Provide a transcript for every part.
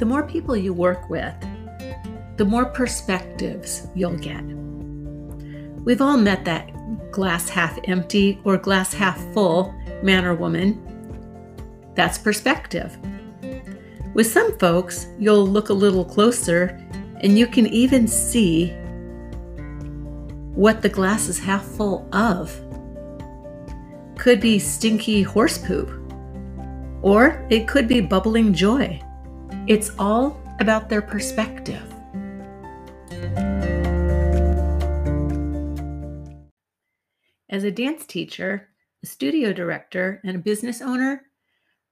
the more people you work with, the more perspectives you'll get. We've all met that glass half empty or glass half full man or woman. That's perspective. With some folks, you'll look a little closer and you can even see what the glass is half full of. Could be stinky horse poop, or it could be bubbling joy. It's all about their perspective. As a dance teacher, a studio director, and a business owner,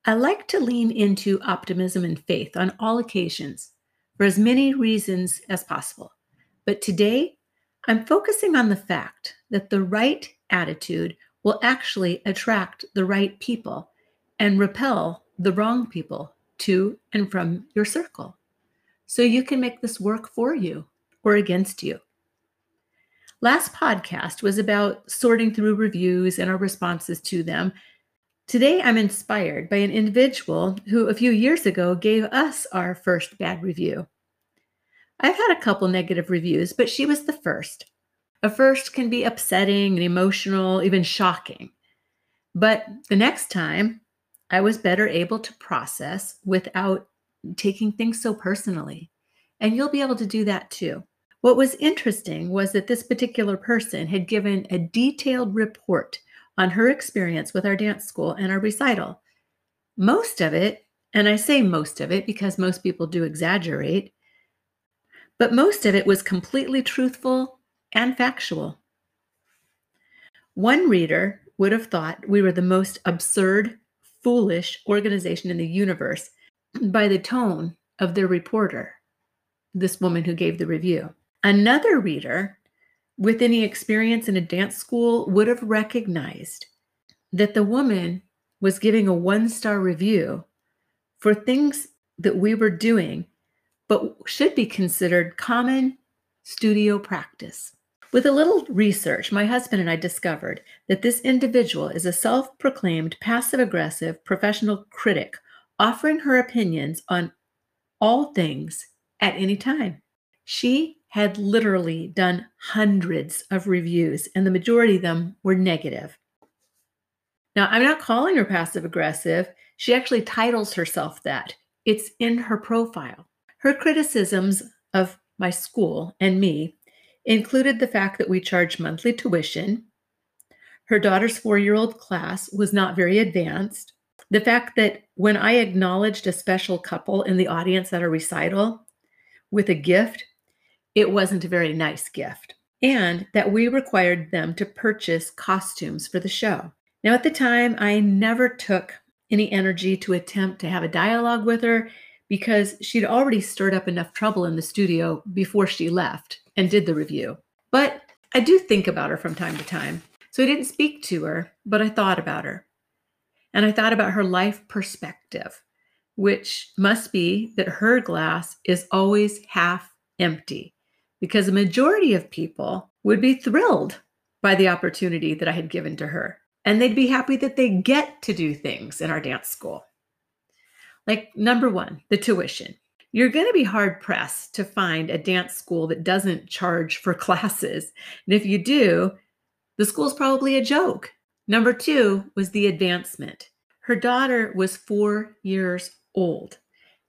I like to lean into optimism and faith on all occasions for as many reasons as possible. But today, I'm focusing on the fact that the right attitude will actually attract the right people and repel the wrong people to and from your circle. So you can make this work for you or against you. Last podcast was about sorting through reviews and our responses to them. Today, I'm inspired by an individual who a few years ago gave us our first bad review. I've had a couple negative reviews, but she was the first. A first can be upsetting and emotional, even shocking. But the next time, I was better able to process without taking things so personally. And you'll be able to do that too. What was interesting was that this particular person had given a detailed report on her experience with our dance school and our recital. Most of it, and I say most of it because most people do exaggerate, but most of it was completely truthful and factual. One reader would have thought we were the most absurd, foolish organization in the universe by the tone of their reporter, this woman who gave the review. Another reader with any experience in a dance school would have recognized that the woman was giving a one star review for things that we were doing, but should be considered common studio practice. With a little research, my husband and I discovered that this individual is a self proclaimed passive aggressive professional critic offering her opinions on all things at any time. She had literally done hundreds of reviews, and the majority of them were negative. Now, I'm not calling her passive aggressive. She actually titles herself that. It's in her profile. Her criticisms of my school and me included the fact that we charge monthly tuition. Her daughter's four year old class was not very advanced. The fact that when I acknowledged a special couple in the audience at a recital with a gift, it wasn't a very nice gift, and that we required them to purchase costumes for the show. Now, at the time, I never took any energy to attempt to have a dialogue with her because she'd already stirred up enough trouble in the studio before she left and did the review. But I do think about her from time to time. So I didn't speak to her, but I thought about her. And I thought about her life perspective, which must be that her glass is always half empty because a majority of people would be thrilled by the opportunity that I had given to her. And they'd be happy that they get to do things in our dance school. Like, number one, the tuition. You're going to be hard pressed to find a dance school that doesn't charge for classes. And if you do, the school's probably a joke. Number two was the advancement. Her daughter was four years old,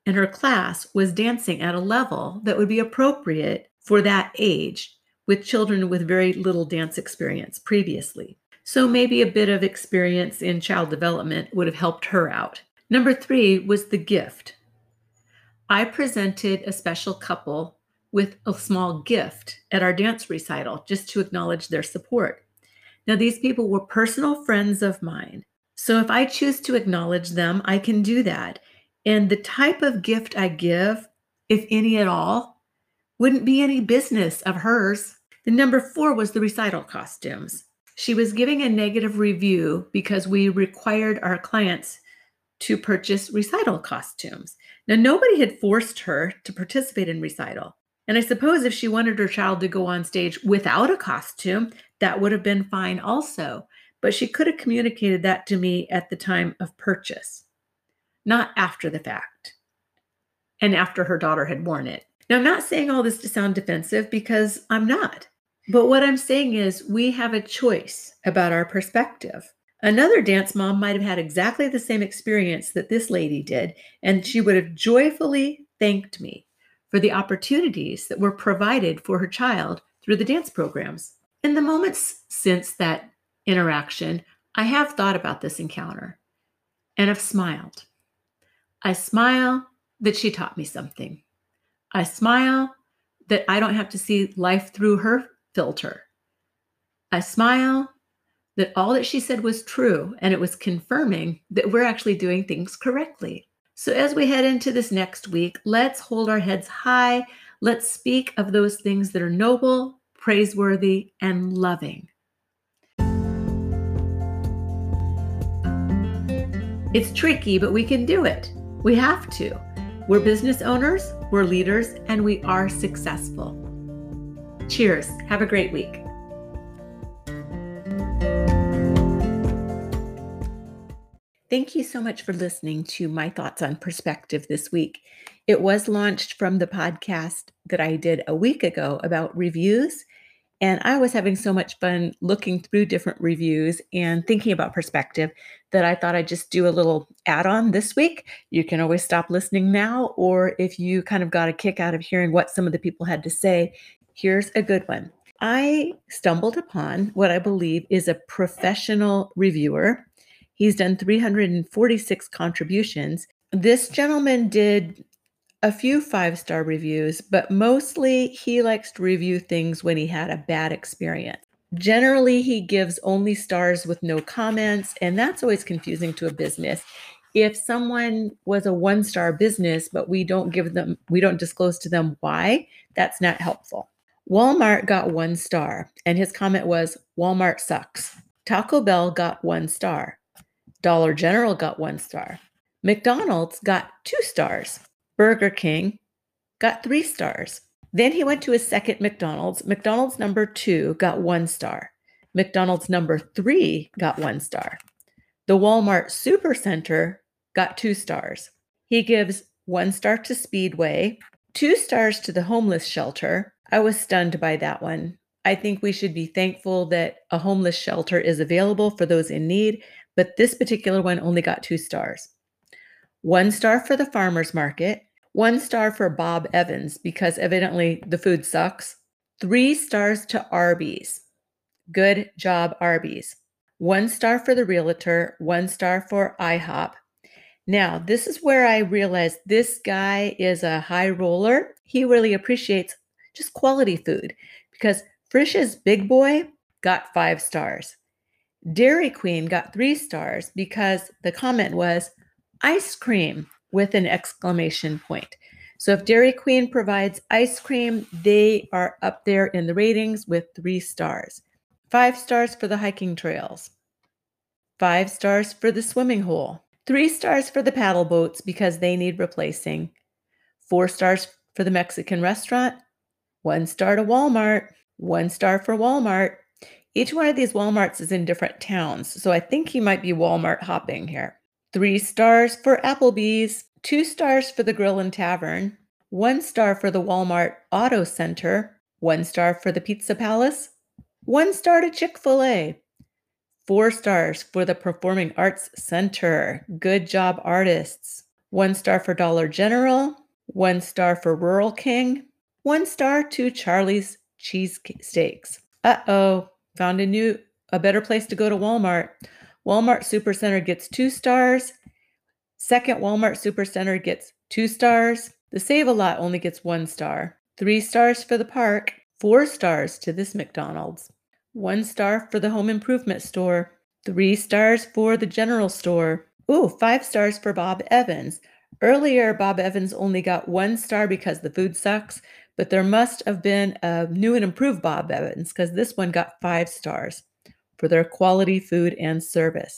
and her class was dancing at a level that would be appropriate for that age with children with very little dance experience previously. So maybe a bit of experience in child development would have helped her out. Number three was the gift. I presented a special couple with a small gift at our dance recital just to acknowledge their support. Now, these people were personal friends of mine. So if I choose to acknowledge them, I can do that. And the type of gift I give, if any at all, wouldn't be any business of hers. The number four was the recital costumes. She was giving a negative review because we required our clients to purchase recital costumes. Now, nobody had forced her to participate in recital. And I suppose if she wanted her child to go on stage without a costume, that would have been fine also. But she could have communicated that to me at the time of purchase, not after the fact. and after her daughter had worn it. Now, I'm not saying all this to sound defensive because I'm not. But what I'm saying is we have a choice about our perspective. Another dance mom might have had exactly the same experience that this lady did, and she would have joyfully thanked me for the opportunities that were provided for her child through the dance programs. In the moments since that interaction, I have thought about this encounter and have smiled. I smile that she taught me something. I smile that I don't have to see life through her filter. I smile that all that she said was true and it was confirming that we're actually doing things correctly. So, as we head into this next week, let's hold our heads high. Let's speak of those things that are noble, praiseworthy, and loving. It's tricky, but we can do it. We have to. We're business owners, we're leaders, and we are successful. Cheers. Have a great week. Thank you so much for listening to my thoughts on perspective this week. It was launched from the podcast that I did a week ago about reviews. And I was having so much fun looking through different reviews and thinking about perspective that I thought I'd just do a little add on this week. You can always stop listening now, or if you kind of got a kick out of hearing what some of the people had to say, here's a good one. I stumbled upon what I believe is a professional reviewer He's done 346 contributions. This gentleman did a few five star reviews, but mostly he likes to review things when he had a bad experience. Generally, he gives only stars with no comments, and that's always confusing to a business. If someone was a one star business, but we don't give them, we don't disclose to them why, that's not helpful. Walmart got one star, and his comment was Walmart sucks. Taco Bell got one star. Dollar General got one star. McDonald's got two stars. Burger King got three stars. Then he went to his second McDonald's. McDonald's number two got one star. McDonald's number three got one star. The Walmart Supercenter got two stars. He gives one star to Speedway, two stars to the homeless shelter. I was stunned by that one. I think we should be thankful that a homeless shelter is available for those in need but this particular one only got two stars. One star for the farmer's market, one star for Bob Evans because evidently the food sucks, three stars to Arby's. Good job, Arby's. One star for the realtor, one star for IHOP. Now, this is where I realized this guy is a high roller. He really appreciates just quality food because Frisch's Big Boy got five stars. Dairy Queen got three stars because the comment was ice cream with an exclamation point. So if Dairy Queen provides ice cream, they are up there in the ratings with three stars. Five stars for the hiking trails, five stars for the swimming hole, three stars for the paddle boats because they need replacing, four stars for the Mexican restaurant, one star to Walmart, one star for Walmart, each one of these Walmarts is in different towns, so I think he might be Walmart hopping here. Three stars for Applebee's, two stars for the Grill and Tavern, one star for the Walmart Auto Center, one star for the Pizza Palace, one star to Chick fil A, four stars for the Performing Arts Center. Good job, artists. One star for Dollar General, one star for Rural King, one star to Charlie's Cheesesteaks. Uh oh, Found a new, a better place to go to Walmart. Walmart Supercenter gets two stars. Second Walmart Supercenter gets two stars. The Save a Lot only gets one star. Three stars for the park. Four stars to this McDonald's. One star for the home improvement store. Three stars for the general store. Ooh, five stars for Bob Evans. Earlier, Bob Evans only got one star because the food sucks, but there must have been a new and improved Bob Evans because this one got five stars for their quality food and service.